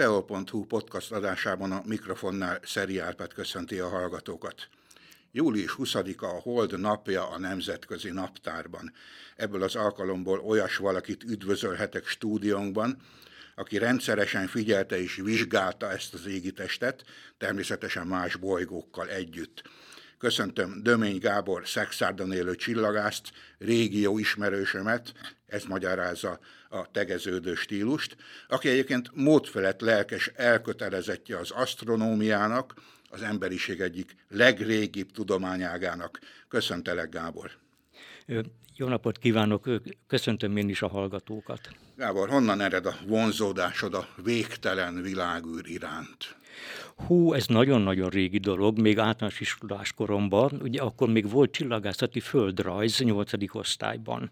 Teo.hu podcast adásában a mikrofonnál Szeri Árpád köszönti a hallgatókat. Július 20-a a Hold napja a Nemzetközi Naptárban. Ebből az alkalomból olyas valakit üdvözölhetek stúdiónkban, aki rendszeresen figyelte és vizsgálta ezt az égitestet, természetesen más bolygókkal együtt. Köszöntöm Dömény Gábor Szexárdon élő csillagászt, régió ismerősömet, ez magyarázza a tegeződő stílust, aki egyébként módfelett lelkes elkötelezettje az asztronómiának, az emberiség egyik legrégibb tudományágának. Köszöntelek, Gábor! Jó napot kívánok, köszöntöm én is a hallgatókat. Gábor, honnan ered a vonzódásod a végtelen világűr iránt? Hú, ez nagyon-nagyon régi dolog, még általános iskolás koromban, ugye akkor még volt csillagászati földrajz 8. osztályban,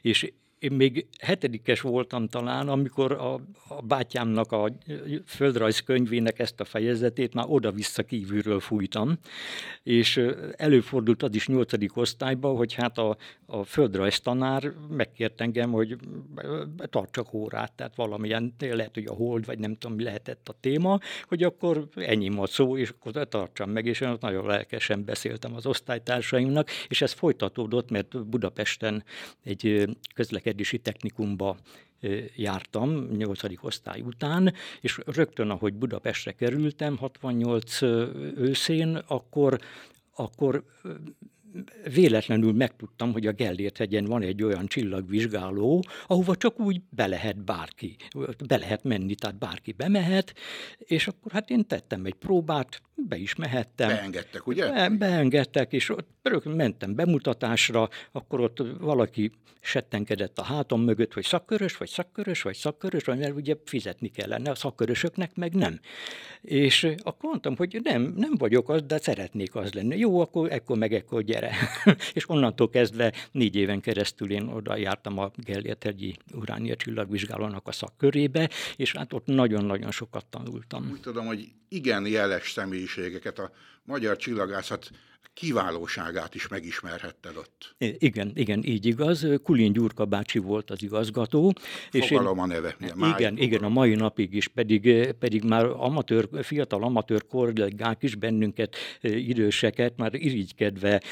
és én még hetedikes voltam talán, amikor a, a bátyámnak a földrajzkönyvének ezt a fejezetét már oda-vissza kívülről fújtam, és előfordult az is nyolcadik osztályban, hogy hát a, a földrajz tanár megkért engem, hogy tartsak órát, tehát valamilyen, lehet, hogy a hold, vagy nem tudom, mi lehetett a téma, hogy akkor ennyi a szó, és akkor tartsam meg, és én ott nagyon lelkesen beszéltem az osztálytársaimnak, és ez folytatódott, mert Budapesten egy közlekedés közlekedési technikumba jártam 8. osztály után, és rögtön, ahogy Budapestre kerültem, 68 őszén, akkor, akkor véletlenül megtudtam, hogy a Gellért hegyen van egy olyan csillagvizsgáló, ahova csak úgy be lehet bárki, be lehet menni, tehát bárki bemehet, és akkor hát én tettem egy próbát, be is mehettem. Beengedtek, ugye? Be, beengedtek, és ott rögtön mentem bemutatásra, akkor ott valaki settenkedett a hátam mögött, hogy szakkörös, vagy szakkörös, vagy szakkörös, vagy mert ugye fizetni kellene, a szakkörösöknek meg nem. És akkor mondtam, hogy nem, nem vagyok az, de szeretnék az lenni. Jó, akkor ekkor meg ekkor gyere. és onnantól kezdve négy éven keresztül én oda jártam a Gellért hegyi uránia csillagvizsgálónak a szakkörébe, és hát ott nagyon-nagyon sokat tanultam. Úgy tudom, hogy igen jeles személyiségeket a magyar csillagászat kiválóságát is megismerhetted ott. Igen, igen, így igaz. Kulin Gyurka bácsi volt az igazgató. Fogalom és én, a neve. Igen, igen, igen, a mai napig is, pedig, pedig már amatőr, fiatal amatőr kollégák is bennünket, időseket már irigykedve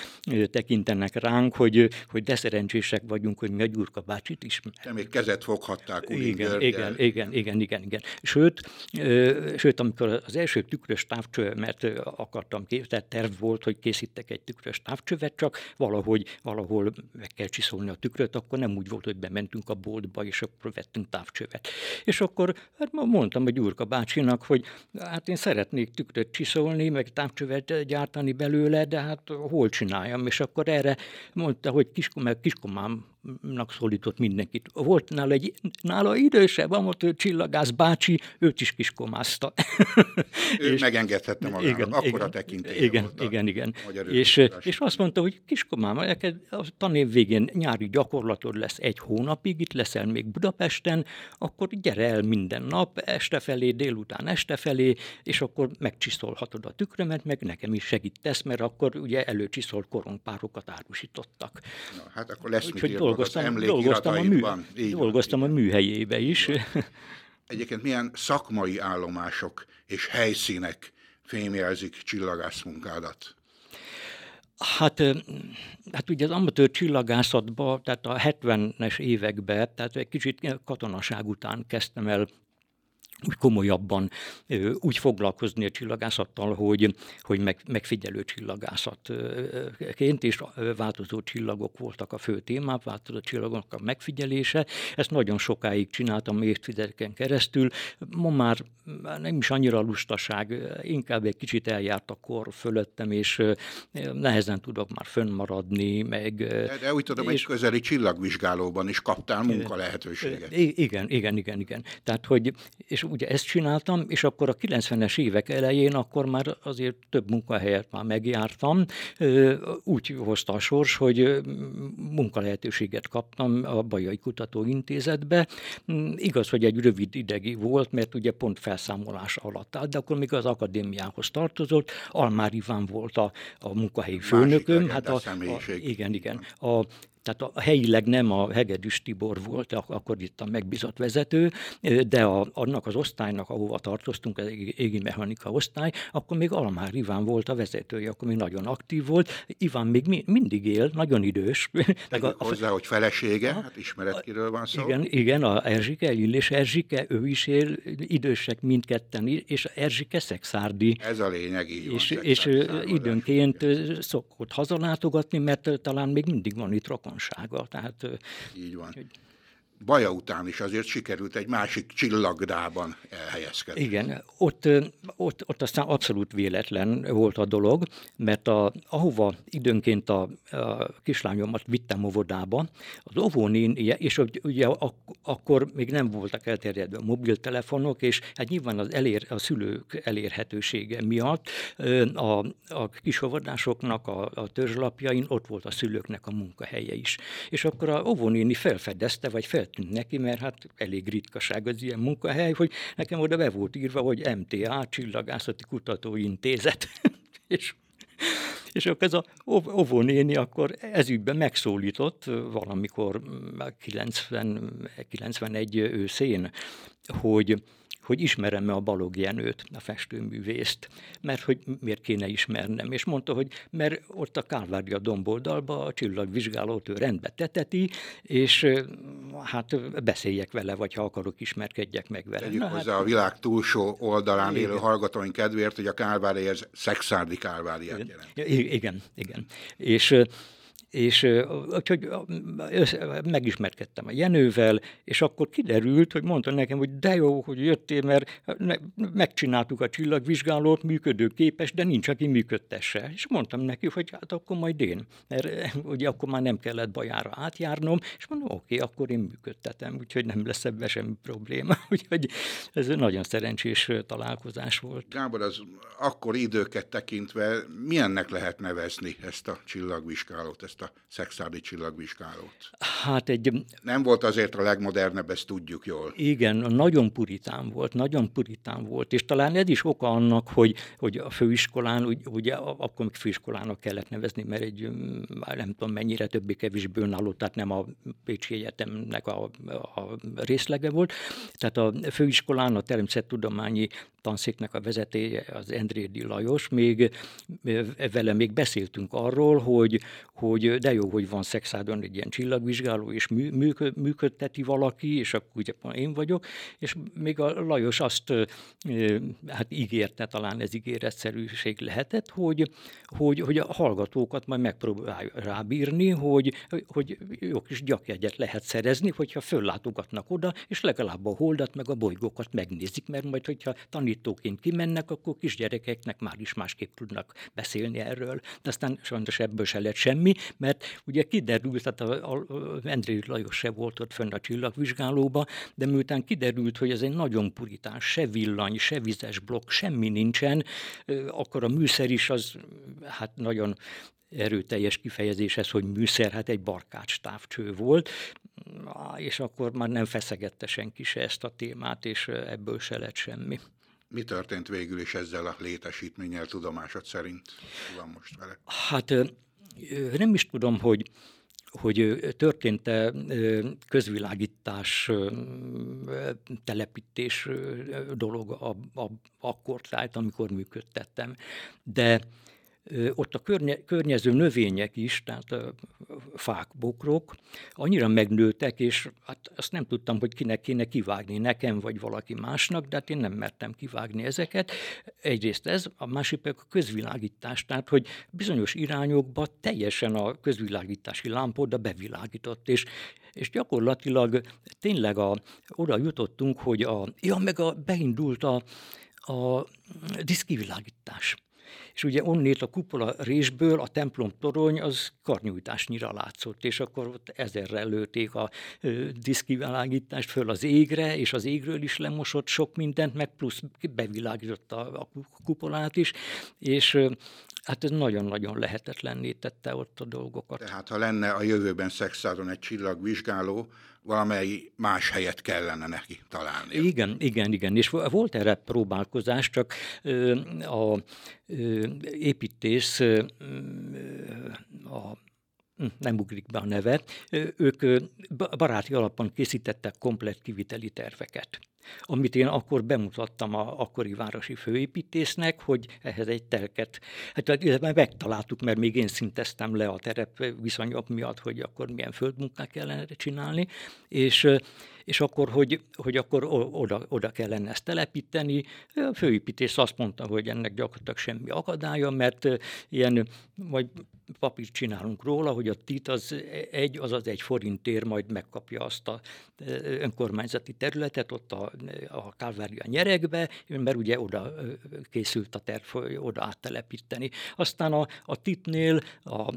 tekintenek ránk, hogy, hogy de szerencsések vagyunk, hogy mi a Gyurka bácsit is. De még kezet foghatták Kulin igen, igen, igen, igen, igen, igen. Sőt, sőt, amikor az első tükrös távcsövemet akartam, tehát terv volt, hogy készít vettek egy tükrös távcsövet, csak valahogy, valahol meg kell csiszolni a tükröt, akkor nem úgy volt, hogy bementünk a boltba, és akkor vettünk távcsövet. És akkor hát mondtam a Gyurka bácsinak, hogy hát én szeretnék tükröt csiszolni, meg távcsövet gyártani belőle, de hát hol csináljam? És akkor erre mondta, hogy kiskom, kiskomám nak szólított mindenkit. Volt nála egy nála idősebb amatőr csillagász bácsi, őt is kiskomázta. Ő és megengedhette magának, igen, akkor igen, a tekintélye igen, volt igen, igen. És, és azt mondta, hogy kiskomám, neked a tanév végén nyári gyakorlatod lesz egy hónapig, itt leszel még Budapesten, akkor gyere el minden nap, este felé, délután este felé, és akkor megcsiszolhatod a tükrömet, meg nekem is segítesz, mert akkor ugye előcsiszolt korongpárokat árusítottak. Na, hát akkor lesz Úgyhogy dolgoztam, dolgoztam, a, mű, dolgoztam a műhelyébe is. Egyébként milyen szakmai állomások és helyszínek fémjelzik csillagász munkádat? Hát, hát ugye az amatőr csillagászatban, tehát a 70-es években, tehát egy kicsit katonaság után kezdtem el úgy komolyabban úgy foglalkozni a csillagászattal, hogy, hogy meg, megfigyelő csillagászatként, és változó csillagok voltak a fő témák, változó csillagok a megfigyelése. Ezt nagyon sokáig csináltam évtizedeken keresztül. Ma már nem is annyira lustaság, inkább egy kicsit eljárt a kor fölöttem, és nehezen tudok már fönnmaradni. Meg, de, de úgy tudom, és, egy közeli csillagvizsgálóban is kaptál munka lehetőséget. Igen, igen, igen, igen. Tehát, hogy, és ugye ezt csináltam, és akkor a 90-es évek elején akkor már azért több munkahelyet már megjártam. Úgy hozta a sors, hogy munkalehetőséget kaptam a Bajai Kutatóintézetbe. Mm, igaz, hogy egy rövid idegi volt, mert ugye pont felszámolás alatt állt, de akkor még az akadémiához tartozott. Almár Iván volt a, a munkahelyi főnököm. hát a, a, igen, igen. A tehát a helyileg nem a Hegedűs Tibor volt, akkor itt a megbízott vezető, de a, annak az osztálynak, ahova tartoztunk, az égi mechanika osztály, akkor még Almár Iván volt a vezetője, akkor még nagyon aktív volt. Iván még mi, mindig él, nagyon idős. Meg a, hozzá, hogy felesége, hát ismeret kiről van szó. Igen, igen a Erzsike, Illés Erzsike, ő is él, idősek mindketten, és Erzsike szexárdi. Ez a lényeg, így és, van, és időnként szokott hazalátogatni, mert talán még mindig van itt rokonsága. Tehát, így van. Hogy... Baja után is azért sikerült egy másik csillagdában elhelyezkedni. Igen, ott, ott, ott aztán abszolút véletlen volt a dolog, mert a, ahova időnként a, a kislányomat vittem óvodába, az óvónén, és ugye ak, akkor még nem voltak elterjedve a mobiltelefonok, és hát nyilván az elér, a szülők elérhetősége miatt a, a kisóvodásoknak a, a törzslapjain ott volt a szülőknek a munkahelye is. És akkor a óvónéni felfedezte, vagy fel feltűnt neki, mert hát elég ritkaság az ilyen munkahely, hogy nekem oda be volt írva, hogy MTA, Csillagászati Kutatóintézet. és és akkor ez a óvónéni akkor ezügyben megszólított valamikor 90, 91 őszén, hogy hogy ismerem-e a Balog Jenőt, a festőművészt, mert hogy miért kéne ismernem. És mondta, hogy mert ott a Kálvária domboldalba a csillagvizsgálót ő rendbe teteti, és hát beszéljek vele, vagy ha akarok, ismerkedjek meg vele. Tegyük Na, hozzá hát, a világ túlsó oldalán igen. élő hallgatóink kedvéért, hogy a Kálvária ez szexárdi Kálváriát jelent. Igen, igen. igen. És és úgyhogy megismerkedtem a Jenővel, és akkor kiderült, hogy mondta nekem, hogy de jó, hogy jöttél, mert megcsináltuk a csillagvizsgálót, működőképes, de nincs, aki működtesse. És mondtam neki, hogy hát akkor majd én, mert ugye akkor már nem kellett bajára átjárnom, és mondom, oké, okay, akkor én működtetem, úgyhogy nem lesz ebben semmi probléma. Úgyhogy ez nagyon szerencsés találkozás volt. Gábor, az akkor időket tekintve milyennek lehet nevezni ezt a csillagvizsgálót, ezt ezt a szexádi csillagvizsgálót? Hát egy... Nem volt azért a legmodernebb, ezt tudjuk jól. Igen, nagyon puritán volt, nagyon puritán volt, és talán ez is oka annak, hogy, hogy a főiskolán, ugye akkor még főiskolának kellett nevezni, mert egy, már nem tudom mennyire többé-kevésbé önálló, tehát nem a Pécsi Egyetemnek a, a részlege volt. Tehát a főiskolán a természettudományi tanszéknek a vezetője, az Endrédi Lajos, még vele még beszéltünk arról, hogy, hogy de jó, hogy van Szexádon egy ilyen csillagvizsgáló, és mű, működteti valaki, és akkor ugye én vagyok, és még a Lajos azt hát ígérte, talán ez ígéretszerűség lehetett, hogy, hogy, hogy a hallgatókat majd megpróbálja rábírni, hogy, hogy jó kis gyakjegyet lehet szerezni, hogyha föllátogatnak oda, és legalább a holdat meg a bolygókat megnézik, mert majd, hogyha tanítóként kimennek, akkor kisgyerekeknek már is másképp tudnak beszélni erről. De aztán sajnos ebből se lett semmi, mert ugye kiderült, tehát a, a, a Endrei Lajos se volt ott fönn a csillagvizsgálóba, de miután kiderült, hogy ez egy nagyon puritán, se villany, se vizes blokk, semmi nincsen, akkor a műszer is az hát nagyon erőteljes kifejezéshez, hogy műszer, hát egy barkács távcső volt, és akkor már nem feszegette senki se ezt a témát, és ebből se lett semmi. Mi történt végül is ezzel a létesítménnyel tudomásod szerint? van most vele? Hát nem is tudom, hogy hogy történt-e közvilágítás, telepítés dolog a, a, akkor tájt, amikor működtettem. De ott a környe, környező növények is, tehát a fák, bokrok, annyira megnőttek, és hát azt nem tudtam, hogy kinek kéne kivágni, nekem vagy valaki másnak, de hát én nem mertem kivágni ezeket. Egyrészt ez, a másik pedig a közvilágítás, tehát hogy bizonyos irányokba teljesen a közvilágítási lámpoda bevilágított, és és gyakorlatilag tényleg a, oda jutottunk, hogy a, ja, meg a, beindult a, a diszkivilágítás és ugye onnét a kupola résből a templom torony az karnyújtásnyira látszott, és akkor ott ezerrel lőtték a diszkivilágítást föl az égre, és az égről is lemosott sok mindent, meg plusz bevilágított a, kupolát is, és hát ez nagyon-nagyon lehetetlenné tette ott a dolgokat. Tehát ha lenne a jövőben Szexádon egy csillagvizsgáló, valamely más helyet kellene neki találni. Igen, igen, igen, és volt erre próbálkozás, csak a építész a hm, nem ugrik be a neve, ők baráti alapon készítettek komplet kiviteli terveket amit én akkor bemutattam a akkori városi főépítésznek, hogy ehhez egy telket, hát megtaláltuk, mert még én szinteztem le a terep viszonyok miatt, hogy akkor milyen földmunkát kellene csinálni, és és akkor, hogy, hogy akkor oda, oda kellene ezt telepíteni. A főépítész azt mondta, hogy ennek gyakorlatilag semmi akadálya, mert ilyen, vagy papírt csinálunk róla, hogy a TIT az egy, azaz egy forintért majd megkapja azt a önkormányzati területet ott a, a Kálvária nyerekbe, mert ugye oda készült a terv, oda áttelepíteni. Aztán a, a TIT-nél a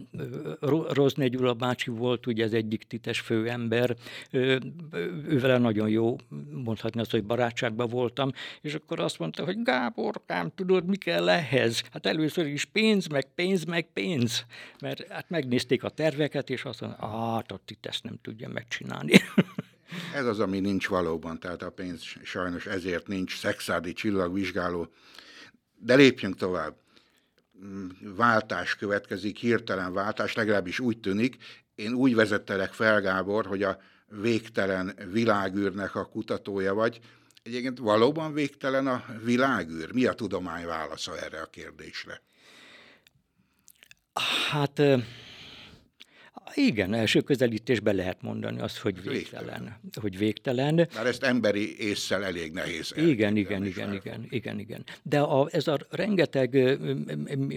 Rozné Gyula bácsi volt ugye az egyik tites főember, ővele nagyon jó, mondhatni azt, hogy barátságban voltam, és akkor azt mondta, hogy Gáborkám, tudod, mi kell ehhez? Hát először is pénz, meg pénz, meg pénz. Mert hát megnézték a terveket, és azt mondta, hát itt ezt nem tudja megcsinálni. Ez az, ami nincs valóban, tehát a pénz sajnos ezért nincs szexádi csillagvizsgáló. De lépjünk tovább. Mm, váltás következik, hirtelen váltás, legalábbis úgy tűnik. Én úgy vezettelek fel, Gábor, hogy a végtelen világűrnek a kutatója vagy. Egyébként valóban végtelen a világűr? Mi a tudomány válasza erre a kérdésre? Hát igen, első közelítésben lehet mondani azt, hogy végtelen. végtelen. Hogy végtelen. Már ezt emberi észsel elég nehéz. Igen, igen, igen, igen, igen, igen. De a, ez a rengeteg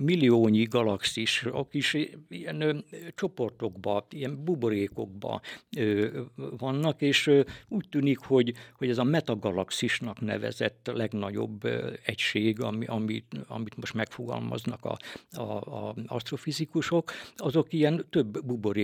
milliónyi galaxis, a kis ilyen csoportokba, ilyen buborékokba vannak, és úgy tűnik, hogy, hogy ez a metagalaxisnak nevezett legnagyobb egység, ami, amit, amit most megfogalmaznak a, a, a asztrofizikusok, azok ilyen több buborék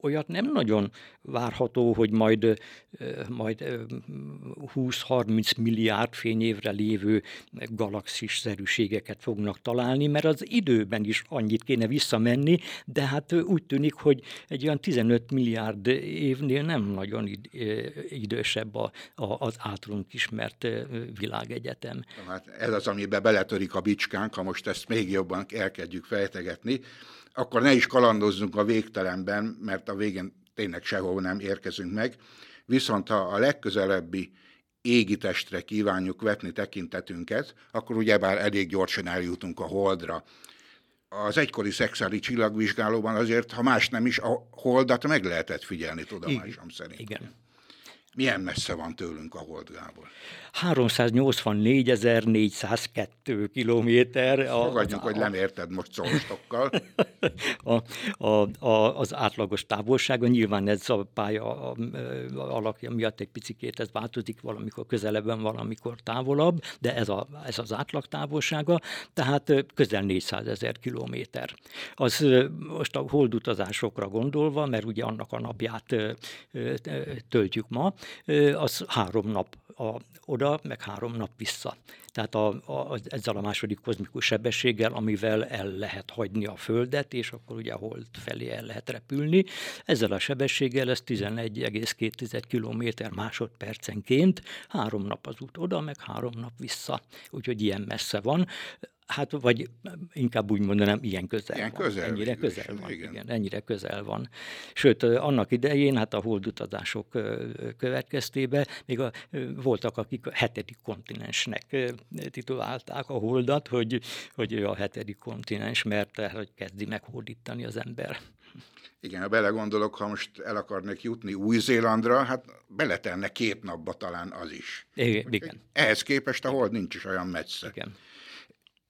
olyat nem nagyon várható, hogy majd, majd 20-30 milliárd fényévre lévő galaxis szerűségeket fognak találni, mert az időben is annyit kéne visszamenni, de hát úgy tűnik, hogy egy olyan 15 milliárd évnél nem nagyon idősebb a, a, az általunk ismert világegyetem. Hát ez az, amiben beletörik a bicskánk, ha most ezt még jobban elkezdjük fejtegetni akkor ne is kalandozzunk a végtelenben, mert a végén tényleg sehol nem érkezünk meg. Viszont ha a legközelebbi égitestre kívánjuk vetni tekintetünket, akkor ugyebár elég gyorsan eljutunk a holdra. Az egykori szexári csillagvizsgálóban azért, ha más nem is, a holdat meg lehetett figyelni tudomásom szerint. Igen. Milyen messze van tőlünk a hold, Gábor? 384.402 kilométer. Fogadjuk, a, hogy nem érted most szorostokkal. a, a, a, az átlagos távolsága, nyilván ez a pálya alakja miatt egy picikét ez változik, valamikor közelebben, valamikor távolabb, de ez, a, ez az átlag távolsága, tehát közel 400 ezer kilométer. Az most a holdutazásokra gondolva, mert ugye annak a napját töltjük ma, az három nap a, oda, meg három nap vissza. Tehát a, a, ezzel a második kozmikus sebességgel, amivel el lehet hagyni a Földet, és akkor ugye a hold felé el lehet repülni. Ezzel a sebességgel ez 11,2 km másodpercenként, három nap az út oda, meg három nap vissza. Úgyhogy ilyen messze van. Hát, vagy inkább úgy mondanám, ilyen közel ilyen van. Közel ennyire közel van, igen. igen. Ennyire közel van. Sőt, annak idején, hát a holdutazások következtében még a, voltak, akik a hetedik kontinensnek titulálták a holdat, hogy, hogy a hetedik kontinens, mert hogy kezdi meghódítani az ember. Igen, ha belegondolok, ha most el akarnék jutni Új-Zélandra, hát beletenne két napba talán az is. Igen. igen. Ehhez képest a hold nincs is olyan messze. Igen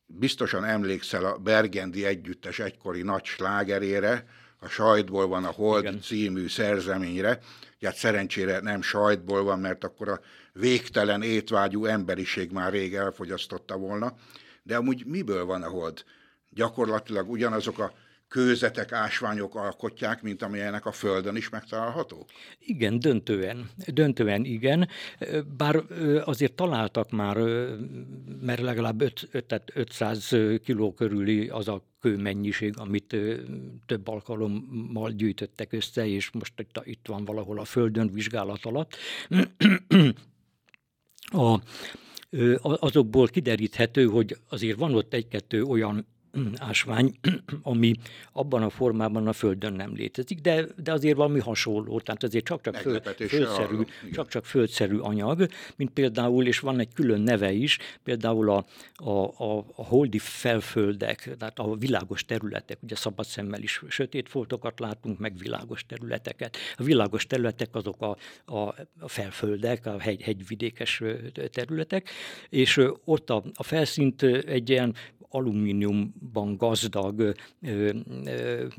biztosan emlékszel a Bergendi együttes egykori nagy slágerére, a sajtból van a Hold Igen. című szerzeményre, hát szerencsére nem sajtból van, mert akkor a végtelen étvágyú emberiség már rég elfogyasztotta volna, de amúgy miből van a Hold? Gyakorlatilag ugyanazok a kőzetek, ásványok alkotják, mint amilyenek a Földön is megtalálható? Igen, döntően. Döntően igen. Bár azért találtak már, mert legalább 5, 500 kiló körüli az a kőmennyiség, amit több alkalommal gyűjtöttek össze, és most itt, itt van valahol a Földön vizsgálat alatt. A, azokból kideríthető, hogy azért van ott egy-kettő olyan ásvány, ami abban a formában a Földön nem létezik, de, de azért valami hasonló, tehát azért csak-csak, föld, földszerű, csak-csak földszerű anyag, mint például, és van egy külön neve is, például a, a, a, a holdi felföldek, tehát a világos területek, ugye szabad szemmel is sötét foltokat látunk, meg világos területeket. A világos területek azok a, a, a felföldek, a hegy, hegyvidékes területek, és ott a, a felszínt egy ilyen alumíniumban gazdag ö,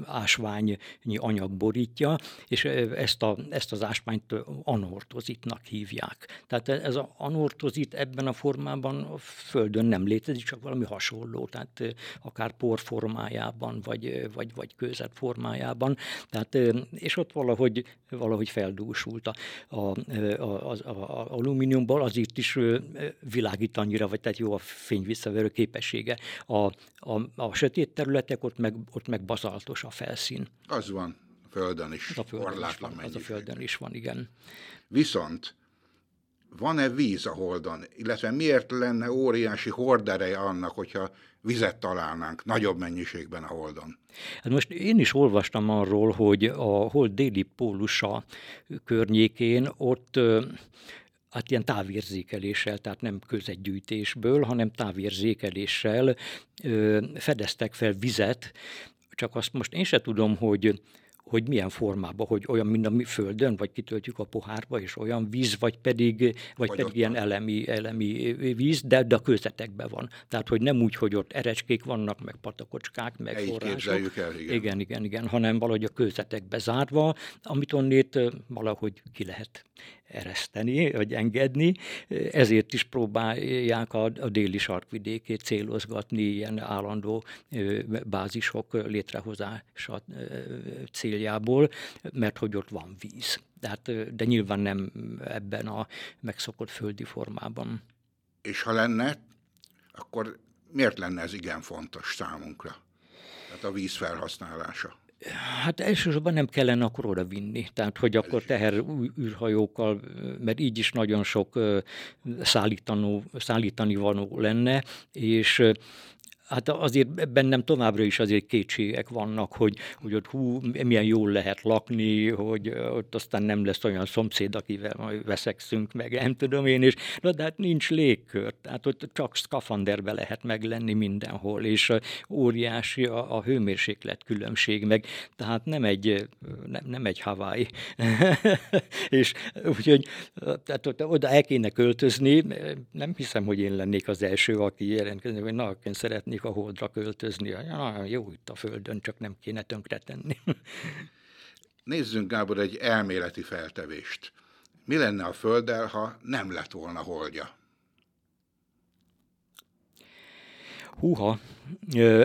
ásványi anyag borítja, és ezt, a, ezt az ásványt anortozitnak hívják. Tehát ez az anortozit ebben a formában a Földön nem létezik, csak valami hasonló, tehát akár por formájában, vagy, vagy, vagy kőzet formájában. Tehát, és ott valahogy, valahogy feldúsult a, a, a, a, a alumíniumból, az itt is világít annyira, vagy tehát jó a fény visszaverő képessége, a, a, a sötét területek, ott meg, ott meg bazaltos a felszín. Az van, a Földön is. A Földön is van, az a Földön is van, igen. Viszont van-e víz a Holdon? Illetve miért lenne óriási hordereje annak, hogyha vizet találnánk nagyobb mennyiségben a Holdon? Hát most én is olvastam arról, hogy a Hold déli pólusa környékén ott hát ilyen távérzékeléssel, tehát nem közegyűjtésből, hanem távérzékeléssel ö, fedeztek fel vizet, csak azt most én se tudom, hogy hogy milyen formában, hogy olyan, mint a mi földön, vagy kitöltjük a pohárba, és olyan víz, vagy pedig, vagy pedig ilyen elemi, elemi víz, de, de a kőzetekben van. Tehát, hogy nem úgy, hogy ott erecskék vannak, meg patakocskák, meg Így források. El, igen. igen, igen, igen, hanem valahogy a kőzetekbe zárva, amit onnét valahogy ki lehet ereszteni, vagy engedni, ezért is próbálják a, a déli sarkvidékét célozgatni ilyen állandó bázisok létrehozása céljából, mert hogy ott van víz. De, hát, de nyilván nem ebben a megszokott földi formában. És ha lenne, akkor miért lenne ez igen fontos számunkra? Tehát a víz felhasználása. Hát elsősorban nem kellene akkor oda vinni, tehát hogy akkor teher űrhajókkal, mert így is nagyon sok szállítanó, szállítani való lenne, és Hát azért bennem továbbra is azért kétségek vannak, hogy, hogy ott hú, milyen jól lehet lakni, hogy ott aztán nem lesz olyan szomszéd, akivel majd veszekszünk meg, nem tudom én, és na, de hát nincs légkör, tehát ott csak szkafanderbe lehet meglenni mindenhol, és óriási a, a hőmérséklet különbség, meg. Tehát nem egy, nem, nem egy Hawaii. és úgyhogy tehát ott, oda el kéne költözni, nem hiszem, hogy én lennék az első, aki jelentkezik, hogy na, én szeretnék szeretnék a holdra költözni. Ja, jó itt a földön, csak nem kéne tönkretenni. Nézzünk, Gábor, egy elméleti feltevést. Mi lenne a Földdel, ha nem lett volna holdja? Húha,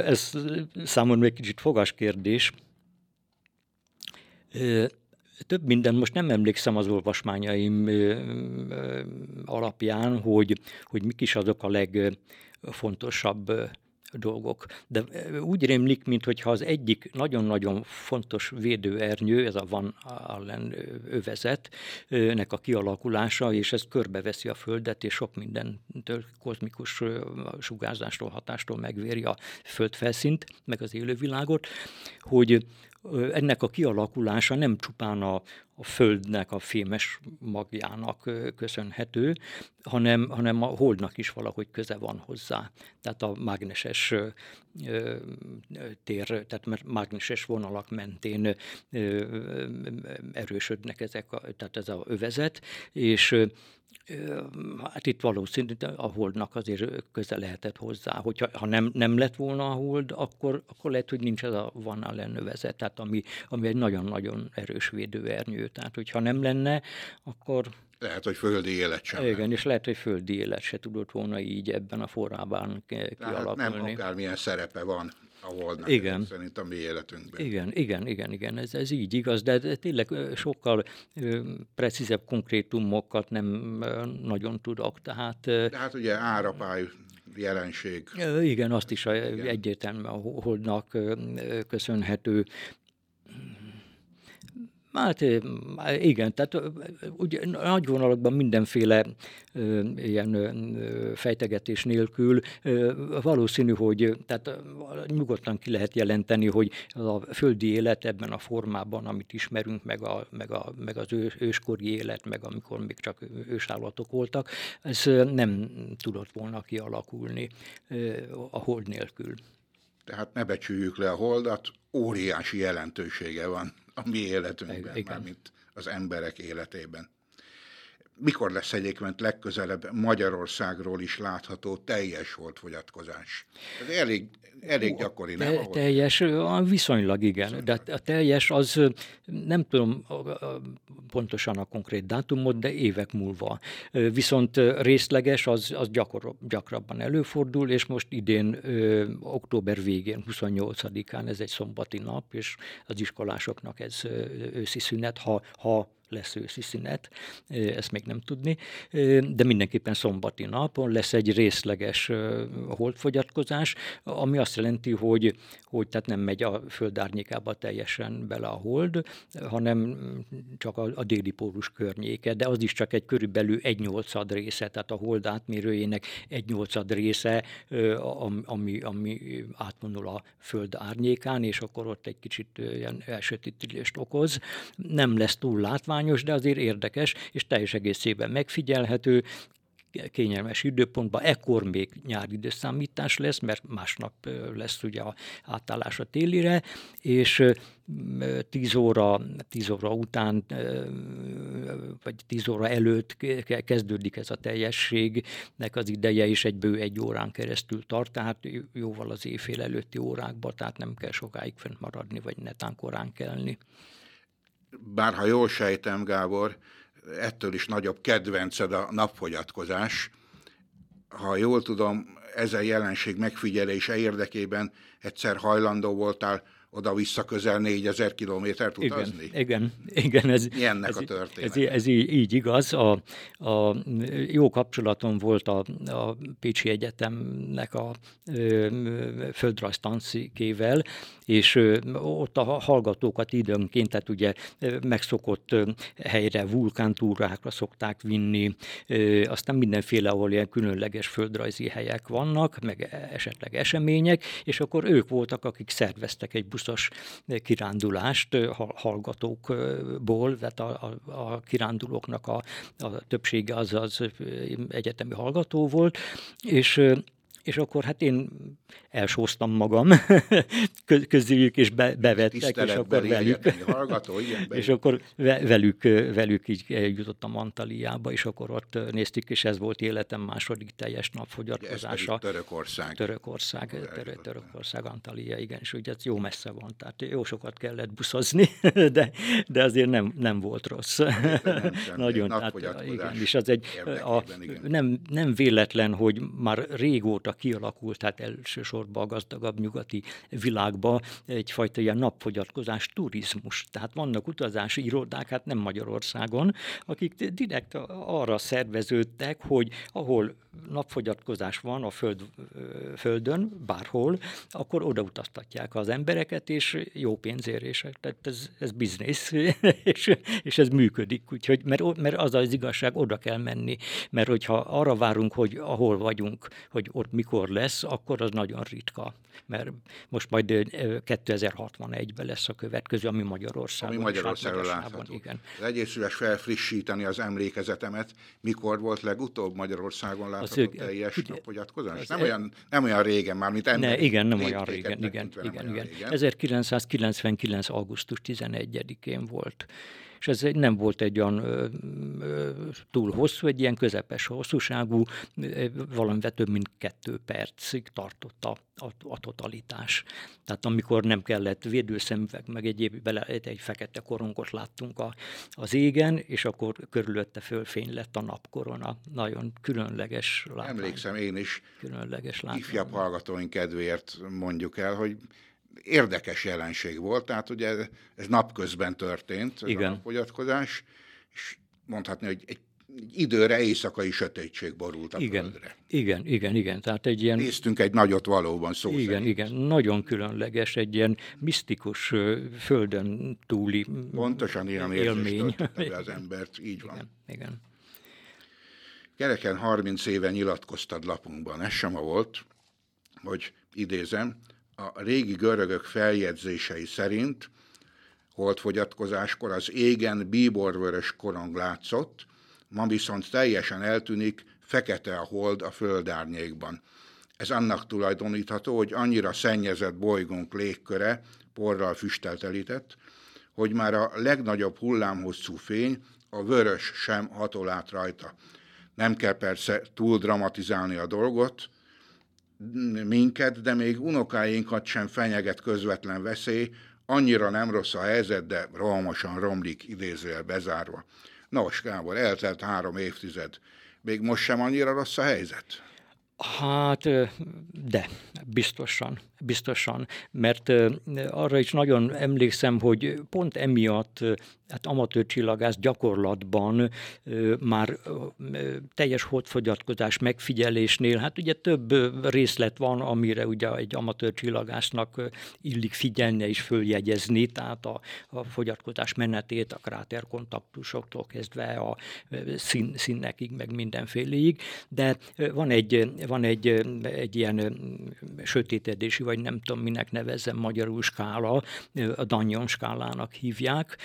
ez számomra egy kicsit fogas kérdés. Több minden, most nem emlékszem az olvasmányaim alapján, hogy, hogy mik is azok a legfontosabb dolgok. De úgy rémlik, mintha az egyik nagyon-nagyon fontos védőernyő, ez a Van Allen övezetnek a kialakulása, és ez körbeveszi a Földet, és sok mindentől, kozmikus sugárzástól, hatástól megvéri a földfelszínt, meg az élővilágot, hogy ennek a kialakulása nem csupán a, a Földnek, a fémes magjának köszönhető, hanem, hanem a Holdnak is valahogy köze van hozzá. Tehát a mágneses tér, tehát mágneses vonalak mentén erősödnek ezek, a, tehát ez a övezet, és Hát itt valószínűleg a holdnak azért köze lehetett hozzá. Hogyha ha nem, nem lett volna a hold, akkor, akkor lehet, hogy nincs ez a Van övezet, tehát ami, ami egy nagyon-nagyon erős védőernyő. Tehát, hogyha nem lenne, akkor lehet, hogy földi élet sem. Igen, és lehet, hogy földi élet se tudott volna így ebben a forrában kialakulni. nem akármilyen szerepe van a holdnak igen. szerint a mi életünkben. Igen, igen, igen, igen, ez, ez így igaz, de tényleg sokkal precízebb konkrétumokat nem nagyon tudok, tehát... De hát ugye árapály jelenség. Igen, azt is igen. egyértelműen a holdnak köszönhető. Hát igen, tehát ugye nagy vonalakban mindenféle ilyen fejtegetés nélkül valószínű, hogy tehát nyugodtan ki lehet jelenteni, hogy a földi élet ebben a formában, amit ismerünk, meg, a, meg, a, meg az őskori élet, meg amikor még csak ősállatok voltak, ez nem tudott volna kialakulni a hold nélkül. Tehát ne becsüljük le a holdat, óriási jelentősége van a mi életünkben, mármint az emberek életében. Mikor lesz egyébként legközelebb Magyarországról is látható teljes volt fogyatkozás? Ez elég, elég gyakori, nem? Te, teljes, viszonylag igen. Viszonylag. De a teljes az, nem tudom pontosan a konkrét dátumot, de évek múlva. Viszont részleges, az, az gyakor, gyakrabban előfordul, és most idén október végén, 28-án, ez egy szombati nap, és az iskolásoknak ez őszi szünet, ha, ha lesz őszi szünet, ezt még nem tudni, de mindenképpen szombati napon lesz egy részleges holdfogyatkozás, ami azt jelenti, hogy, hogy tehát nem megy a föld árnyékába teljesen bele a hold, hanem csak a, a déli pólus környéke, de az is csak egy körülbelül egy nyolcad része, tehát a hold átmérőjének egy nyolcad része, ami, ami átvonul a föld árnyékán, és akkor ott egy kicsit ilyen elsötétülést okoz. Nem lesz túl látvány, hagyományos, de azért érdekes, és teljes egészében megfigyelhető, kényelmes időpontban, ekkor még nyári időszámítás lesz, mert másnap lesz ugye a átállás a télire, és 10 óra, 10 óra után, vagy 10 óra előtt kezdődik ez a teljességnek az ideje, és egy bő egy órán keresztül tart, tehát jóval az éjfél előtti órákban, tehát nem kell sokáig fent maradni, vagy netán korán kelni bár ha jól sejtem, Gábor, ettől is nagyobb kedvenced a napfogyatkozás. Ha jól tudom, ezen jelenség megfigyelése érdekében egyszer hajlandó voltál oda-vissza közel 4000 kilométert utazni? Igen, igen, igen ez, Milyennek ez, a történet? Ez, ez így, így igaz. A, a, jó kapcsolatom volt a, a Pécsi Egyetemnek a földrajztanszikével, és ö, ott a hallgatókat időnként, tehát ugye megszokott ö, helyre, vulkántúrákra szokták vinni, ö, aztán mindenféle, ahol ilyen különleges földrajzi helyek vannak, meg esetleg események, és akkor ők voltak, akik szerveztek egy busz biztos kirándulást hallgatókból, tehát a, a, a kirándulóknak a, a többsége az az egyetemi hallgató volt, és és akkor hát én elsóztam magam közüljük, és be, bevettek, és akkor velük, hallgató, ilyen és akkor velük, velük így jutottam Antaliába, és akkor ott néztük, és ez volt életem második teljes napfogyatkozása. Törökország. Törökország, török, Törökország, Antalya, igen, és ugye ez jó messze van, tehát jó sokat kellett buszozni, de, de azért nem, nem volt rossz. Nem Nagyon, tehát, igen, és az egy, a, nem, nem véletlen, hogy már régóta kialakult, tehát elsősorban a gazdagabb nyugati világba egyfajta ilyen napfogyatkozás, turizmus. Tehát vannak utazási irodák, hát nem Magyarországon, akik direkt arra szerveződtek, hogy ahol napfogyatkozás van a föld, földön, bárhol, akkor odautaztatják az embereket, és jó pénzérések. Tehát ez, ez biznisz, és, és ez működik. Úgyhogy, mert, mert az az igazság, oda kell menni. Mert hogyha arra várunk, hogy ahol vagyunk, hogy ott mikor lesz, akkor az nagyon ritka. Mert most majd 2061-ben lesz a következő, ami Magyarországon. Ami Magyarországon látható. Igen. Az egyesüles felfrissíteni az emlékezetemet. Mikor volt legutóbb Magyarországon látható? Az ők, teljes ugye, napfogyatkozás? Nem, olyan, nem olyan régen már, mint ember. Ne, igen, nem olyan régen. Igen, igen, igen. régen. 1999. augusztus 11-én volt és ez nem volt egy olyan túl hosszú, egy ilyen közepes hosszúságú, valamivel több mint kettő percig tartott a, a, a totalitás. Tehát amikor nem kellett védőszemüveg, meg egyéb bele, egy fekete korongot láttunk a, az égen, és akkor körülötte fölfény lett a napkorona. Nagyon különleges látvány. Emlékszem én is. Különleges látvány. Ifjabb hallgatóink kedvéért mondjuk el, hogy érdekes jelenség volt, tehát ugye ez napközben történt, ez Igen. a fogyatkozás, és mondhatni, hogy egy időre éjszakai sötétség borult a igen, földre. Igen, igen, igen. Tehát egy ilyen... Néztünk egy nagyot valóban szó Igen, szerint. igen. Nagyon különleges, egy ilyen misztikus földön túli Pontosan ilyen élmény. be az embert, így van. Igen, igen. Kereken 30 éve nyilatkoztad lapunkban, ez sem volt, hogy idézem, a régi görögök feljegyzései szerint holdfogyatkozáskor az égen bíborvörös korong látszott, ma viszont teljesen eltűnik, fekete a hold a földárnyékban. Ez annak tulajdonítható, hogy annyira szennyezett bolygónk légköre, porral füsteltelített, hogy már a legnagyobb hullámhosszú fény, a vörös sem hatol át rajta. Nem kell persze túl dramatizálni a dolgot, minket, de még unokáinkat sem fenyeget közvetlen veszély, annyira nem rossz a helyzet, de rohamosan romlik, idézőjel bezárva. Nos, Gábor, eltelt három évtized. Még most sem annyira rossz a helyzet? Hát, de, biztosan, biztosan, mert arra is nagyon emlékszem, hogy pont emiatt hát amatőr csillagász gyakorlatban már teljes holdfogyatkozás megfigyelésnél, hát ugye több részlet van, amire ugye egy amatőr csillagásznak illik figyelni és följegyezni, tehát a, a fogyatkozás menetét, a kráterkontaktusoktól kezdve a szín, színekig, meg mindenféléig, de van egy, van egy, egy ilyen sötétedési, vagy nem tudom minek nevezzem magyarul skála, a Danyon skálának hívják,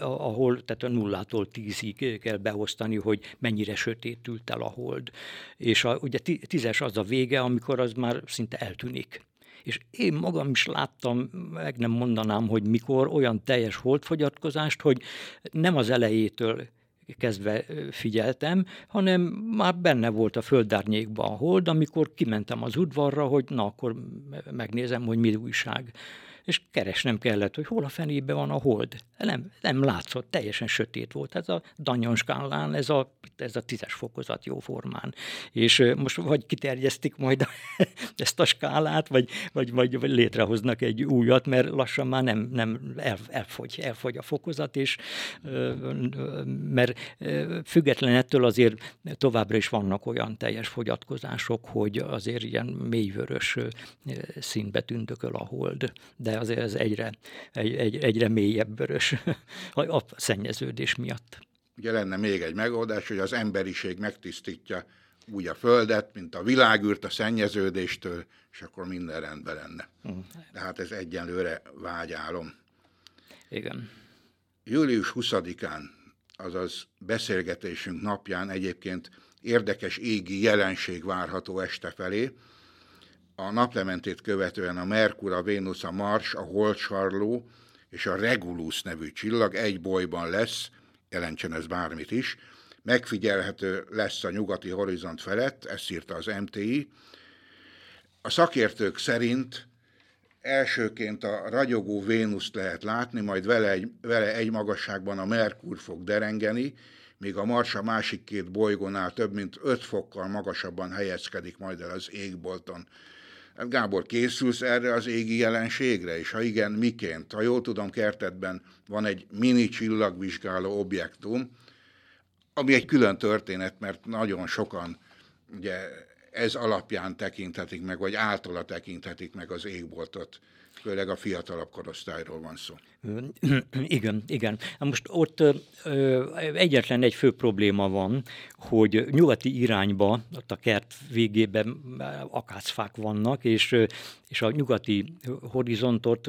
ahol tehát a nullától tízig kell beosztani, hogy mennyire sötétült el a hold. És a, ugye tízes az a vége, amikor az már szinte eltűnik. És én magam is láttam, meg nem mondanám, hogy mikor, olyan teljes holdfogyatkozást, hogy nem az elejétől kezdve figyeltem, hanem már benne volt a földárnyékban a hold, amikor kimentem az udvarra, hogy na, akkor megnézem, hogy mi újság és keresnem kellett, hogy hol a fenébe van a hold. Nem, nem látszott, teljesen sötét volt. Ez a Danyon skálán, ez a, ez a tízes fokozat jó formán. És most vagy kiterjesztik majd ezt a skálát, vagy, vagy, vagy létrehoznak egy újat, mert lassan már nem, nem el, elfogy, elfogy a fokozat, és mert független ettől azért továbbra is vannak olyan teljes fogyatkozások, hogy azért ilyen mélyvörös színbe tündököl a hold, de azért ez egyre, egy, egy, egyre mélyebb vörös a szennyeződés miatt. Ugye lenne még egy megoldás, hogy az emberiség megtisztítja úgy a Földet, mint a világűrt a szennyeződéstől, és akkor minden rendben lenne. Mm. De hát ez egyenlőre vágyálom. Igen. Július 20-án, azaz beszélgetésünk napján egyébként érdekes égi jelenség várható este felé, a naplementét követően a Merkur, a Vénusz, a Mars, a Holtsarló és a Regulus nevű csillag egy bolyban lesz, jelentsen ez bármit is, megfigyelhető lesz a nyugati horizont felett, ezt írta az MTI. A szakértők szerint elsőként a ragyogó Vénuszt lehet látni, majd vele egy, vele egy magasságban a Merkur fog derengeni, míg a Mars a másik két bolygónál több mint 5 fokkal magasabban helyezkedik majd el az égbolton. Hát Gábor, készülsz erre az égi jelenségre, és ha igen, miként? Ha jól tudom, kertetben van egy mini csillagvizsgáló objektum, ami egy külön történet, mert nagyon sokan ugye ez alapján tekinthetik meg, vagy általa tekinthetik meg az égboltot főleg a fiatalabb korosztályról van szó. Igen, igen. Most ott egyetlen egy fő probléma van, hogy nyugati irányba, ott a kert végében akácfák vannak, és, és a nyugati horizontot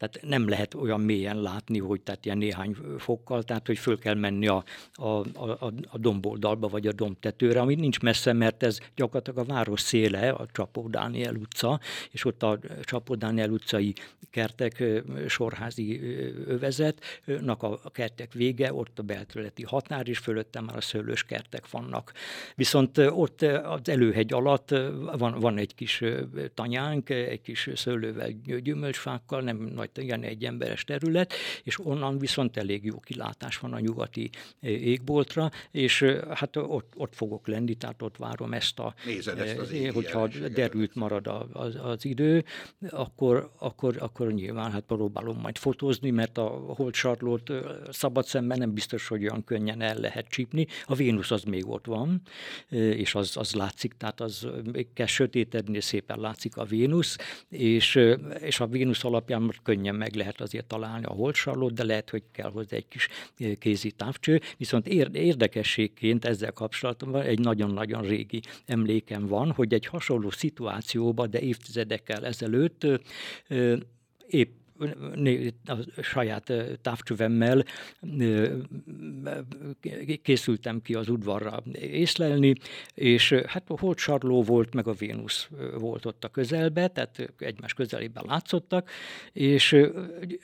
tehát nem lehet olyan mélyen látni, hogy tehát ilyen néhány fokkal, tehát hogy föl kell menni a, a, a, a domboldalba vagy a dombtetőre, ami nincs messze, mert ez gyakorlatilag a város széle, a Csapó Dániel utca, és ott a Csapó Dániel utcai kertek, sorházi övezetnek a kertek vége, ott a belterületi határ, és fölötte már a szőlős kertek vannak. Viszont ott az előhegy alatt van, van egy kis tanyánk, egy kis szőlővel, gyümölcsfákkal, nem nagy, igen, egy emberes terület, és onnan viszont elég jó kilátás van a nyugati égboltra, és hát ott, ott fogok lenni, tehát ott várom ezt a... Nézed ezt az Hogyha derült marad az, az idő, akkor, akkor, akkor nyilván hát próbálom majd fotózni, mert a holtsarlót szabad szemben nem biztos, hogy olyan könnyen el lehet csípni. A Vénusz az még ott van, és az, az látszik, tehát az kell sötétedni, szépen látszik a Vénusz, és, és a Vénusz alapján könnyen meg lehet azért találni a holtsarlót, de lehet, hogy kell hozzá egy kis kézi távcső. Viszont érdekességként ezzel kapcsolatban egy nagyon-nagyon régi emlékem van, hogy egy hasonló szituációban, de évtizedekkel ezelőtt épp a saját távcsövemmel készültem ki az udvarra észlelni, és hát a Holtsarló volt, meg a Vénusz volt ott a közelbe, tehát egymás közelében látszottak, és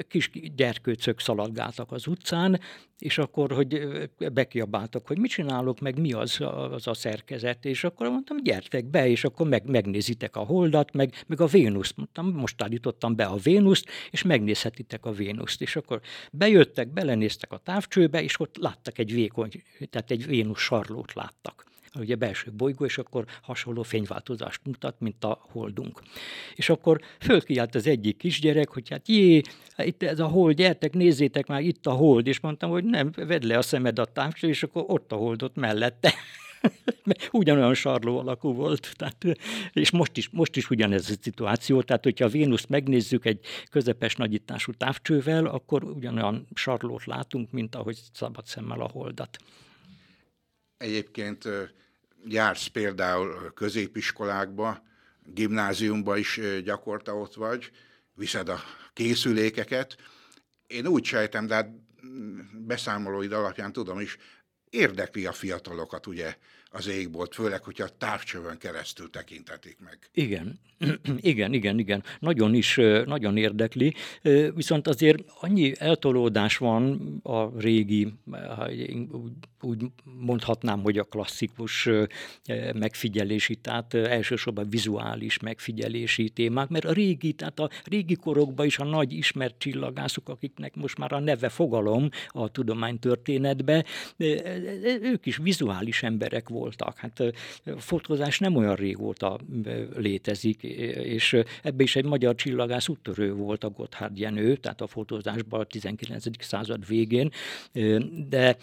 kis gyerkőcök szaladgáltak az utcán, és akkor, hogy bekiabáltak, hogy mit csinálok, meg mi az, az a szerkezet, és akkor mondtam, gyertek be, és akkor meg, megnézitek a holdat, meg, meg a Vénuszt. Mondtam, most állítottam be a Vénuszt, és megnézhetitek a Vénuszt. És akkor bejöttek, belenéztek a távcsőbe, és ott láttak egy vékony, tehát egy Vénusz sarlót láttak ugye belső bolygó, és akkor hasonló fényváltozást mutat, mint a holdunk. És akkor fölkiált az egyik kisgyerek, hogy hát jé, itt ez a hold, gyertek, nézzétek már, itt a hold, és mondtam, hogy nem, vedd le a szemed a távcső, és akkor ott a holdot mellette. ugyanolyan sarló alakú volt. Tehát, és most is, most is ugyanez a szituáció, tehát hogyha a Vénuszt megnézzük egy közepes nagyítású távcsővel, akkor ugyanolyan sarlót látunk, mint ahogy szabad szemmel a holdat. Egyébként jársz például középiskolákba, gimnáziumba is gyakorta ott vagy, viszed a készülékeket. Én úgy sejtem, de hát mm, beszámolóid alapján tudom is, érdekli a fiatalokat ugye az égbolt, főleg, hogyha a távcsövön keresztül tekintetik meg. Igen, igen, igen, igen. Nagyon is, nagyon érdekli, viszont azért annyi eltolódás van a régi, úgy mondhatnám, hogy a klasszikus megfigyelési, tehát elsősorban vizuális megfigyelési témák, mert a régi, tehát a régi korokban is a nagy ismert csillagászok, akiknek most már a neve fogalom a tudománytörténetbe, ők is vizuális emberek voltak. Hát a fotózás nem olyan régóta létezik, és ebbe is egy magyar csillagász úttörő volt a Gotthard Jenő, tehát a fotózásban a 19. század végén, de,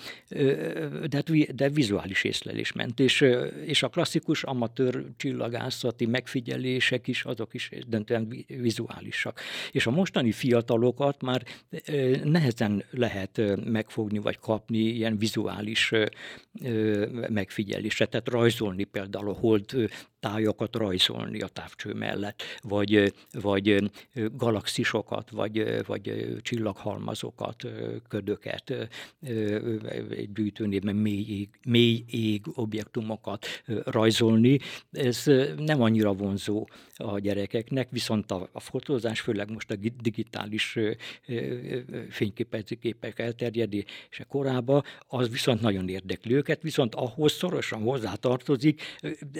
de, hát de vizuális észlelés ment, és, és a klasszikus amatőr csillagászati megfigyelések is, azok is döntően vizuálisak. És a mostani fiatalokat már nehezen lehet megfogni vagy kapni ilyen vizuális megfigyelésre, tehát rajzolni például a hold tájakat rajzolni a távcső mellett, vagy, vagy galaxisokat, vagy, vagy csillaghalmazokat, ködöket, egy gyűjtőnében mély ég, mély ég objektumokat rajzolni. Ez nem annyira vonzó a gyerekeknek, viszont a, a fotózás, főleg most a digitális fényképezőgépek elterjedése korába, az viszont nagyon érdekli őket, viszont ahhoz szorosan hozzátartozik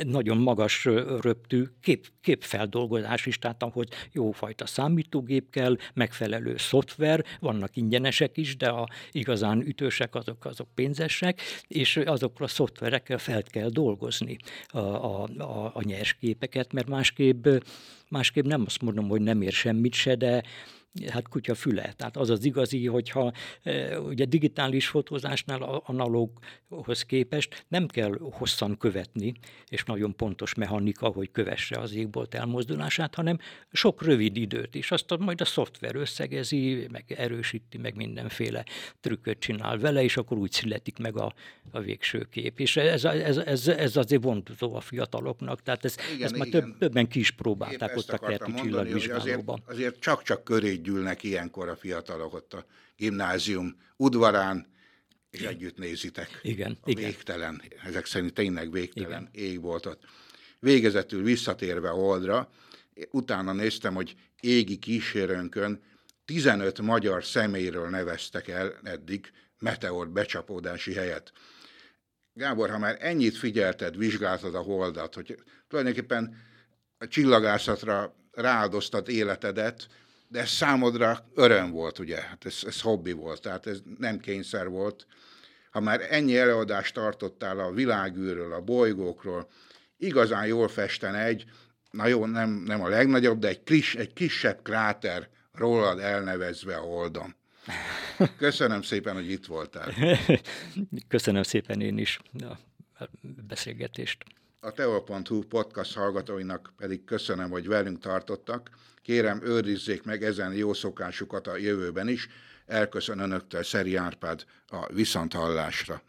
nagyon magas magas röptű kép, képfeldolgozás is, tehát ahhoz jófajta számítógép kell, megfelelő szoftver, vannak ingyenesek is, de a igazán ütősek azok, azok pénzesek, és azokra a szoftverekkel fel kell dolgozni a, a, a, a nyers képeket, mert másképp, másképp nem azt mondom, hogy nem ér semmit se, de hát kutya füle. Tehát az az igazi, hogyha e, ugye digitális fotózásnál analóghoz képest nem kell hosszan követni, és nagyon pontos mechanika, hogy kövesse az égbolt elmozdulását, hanem sok rövid időt is. Azt majd a szoftver összegezi, meg erősíti, meg mindenféle trükköt csinál vele, és akkor úgy születik meg a, a végső kép. És ez, ez, ez, ez azért vonzó a fiataloknak, tehát ez, igen, ezt már igen. Több, többen ki is próbálták ott a kerti csillagvizsgálóban. Azért, azért csak-csak köré gyűlnek ilyenkor a fiatalok ott a gimnázium udvarán, és igen. együtt nézitek. Igen, a igen. végtelen, ezek szerint tényleg végtelen igen. égboltot. Végezetül visszatérve Holdra, utána néztem, hogy égi kísérőnkön 15 magyar személyről neveztek el eddig meteor becsapódási helyet. Gábor, ha már ennyit figyelted, vizsgáltad a holdat, hogy tulajdonképpen a csillagászatra rááldoztad életedet, de ez számodra öröm volt, ugye? Hát ez, ez hobbi volt, tehát ez nem kényszer volt. Ha már ennyi előadást tartottál a világűről, a bolygókról, igazán jól festen egy, na jó, nem, nem a legnagyobb, de egy, kis, egy kisebb kráter rólad elnevezve a Holdon. Köszönöm szépen, hogy itt voltál. Köszönöm szépen én is a beszélgetést. A teol.hu podcast hallgatóinak pedig köszönöm, hogy velünk tartottak. Kérem, őrizzék meg ezen jó szokásukat a jövőben is. Elköszön önöktől Szeri Árpád a viszonthallásra.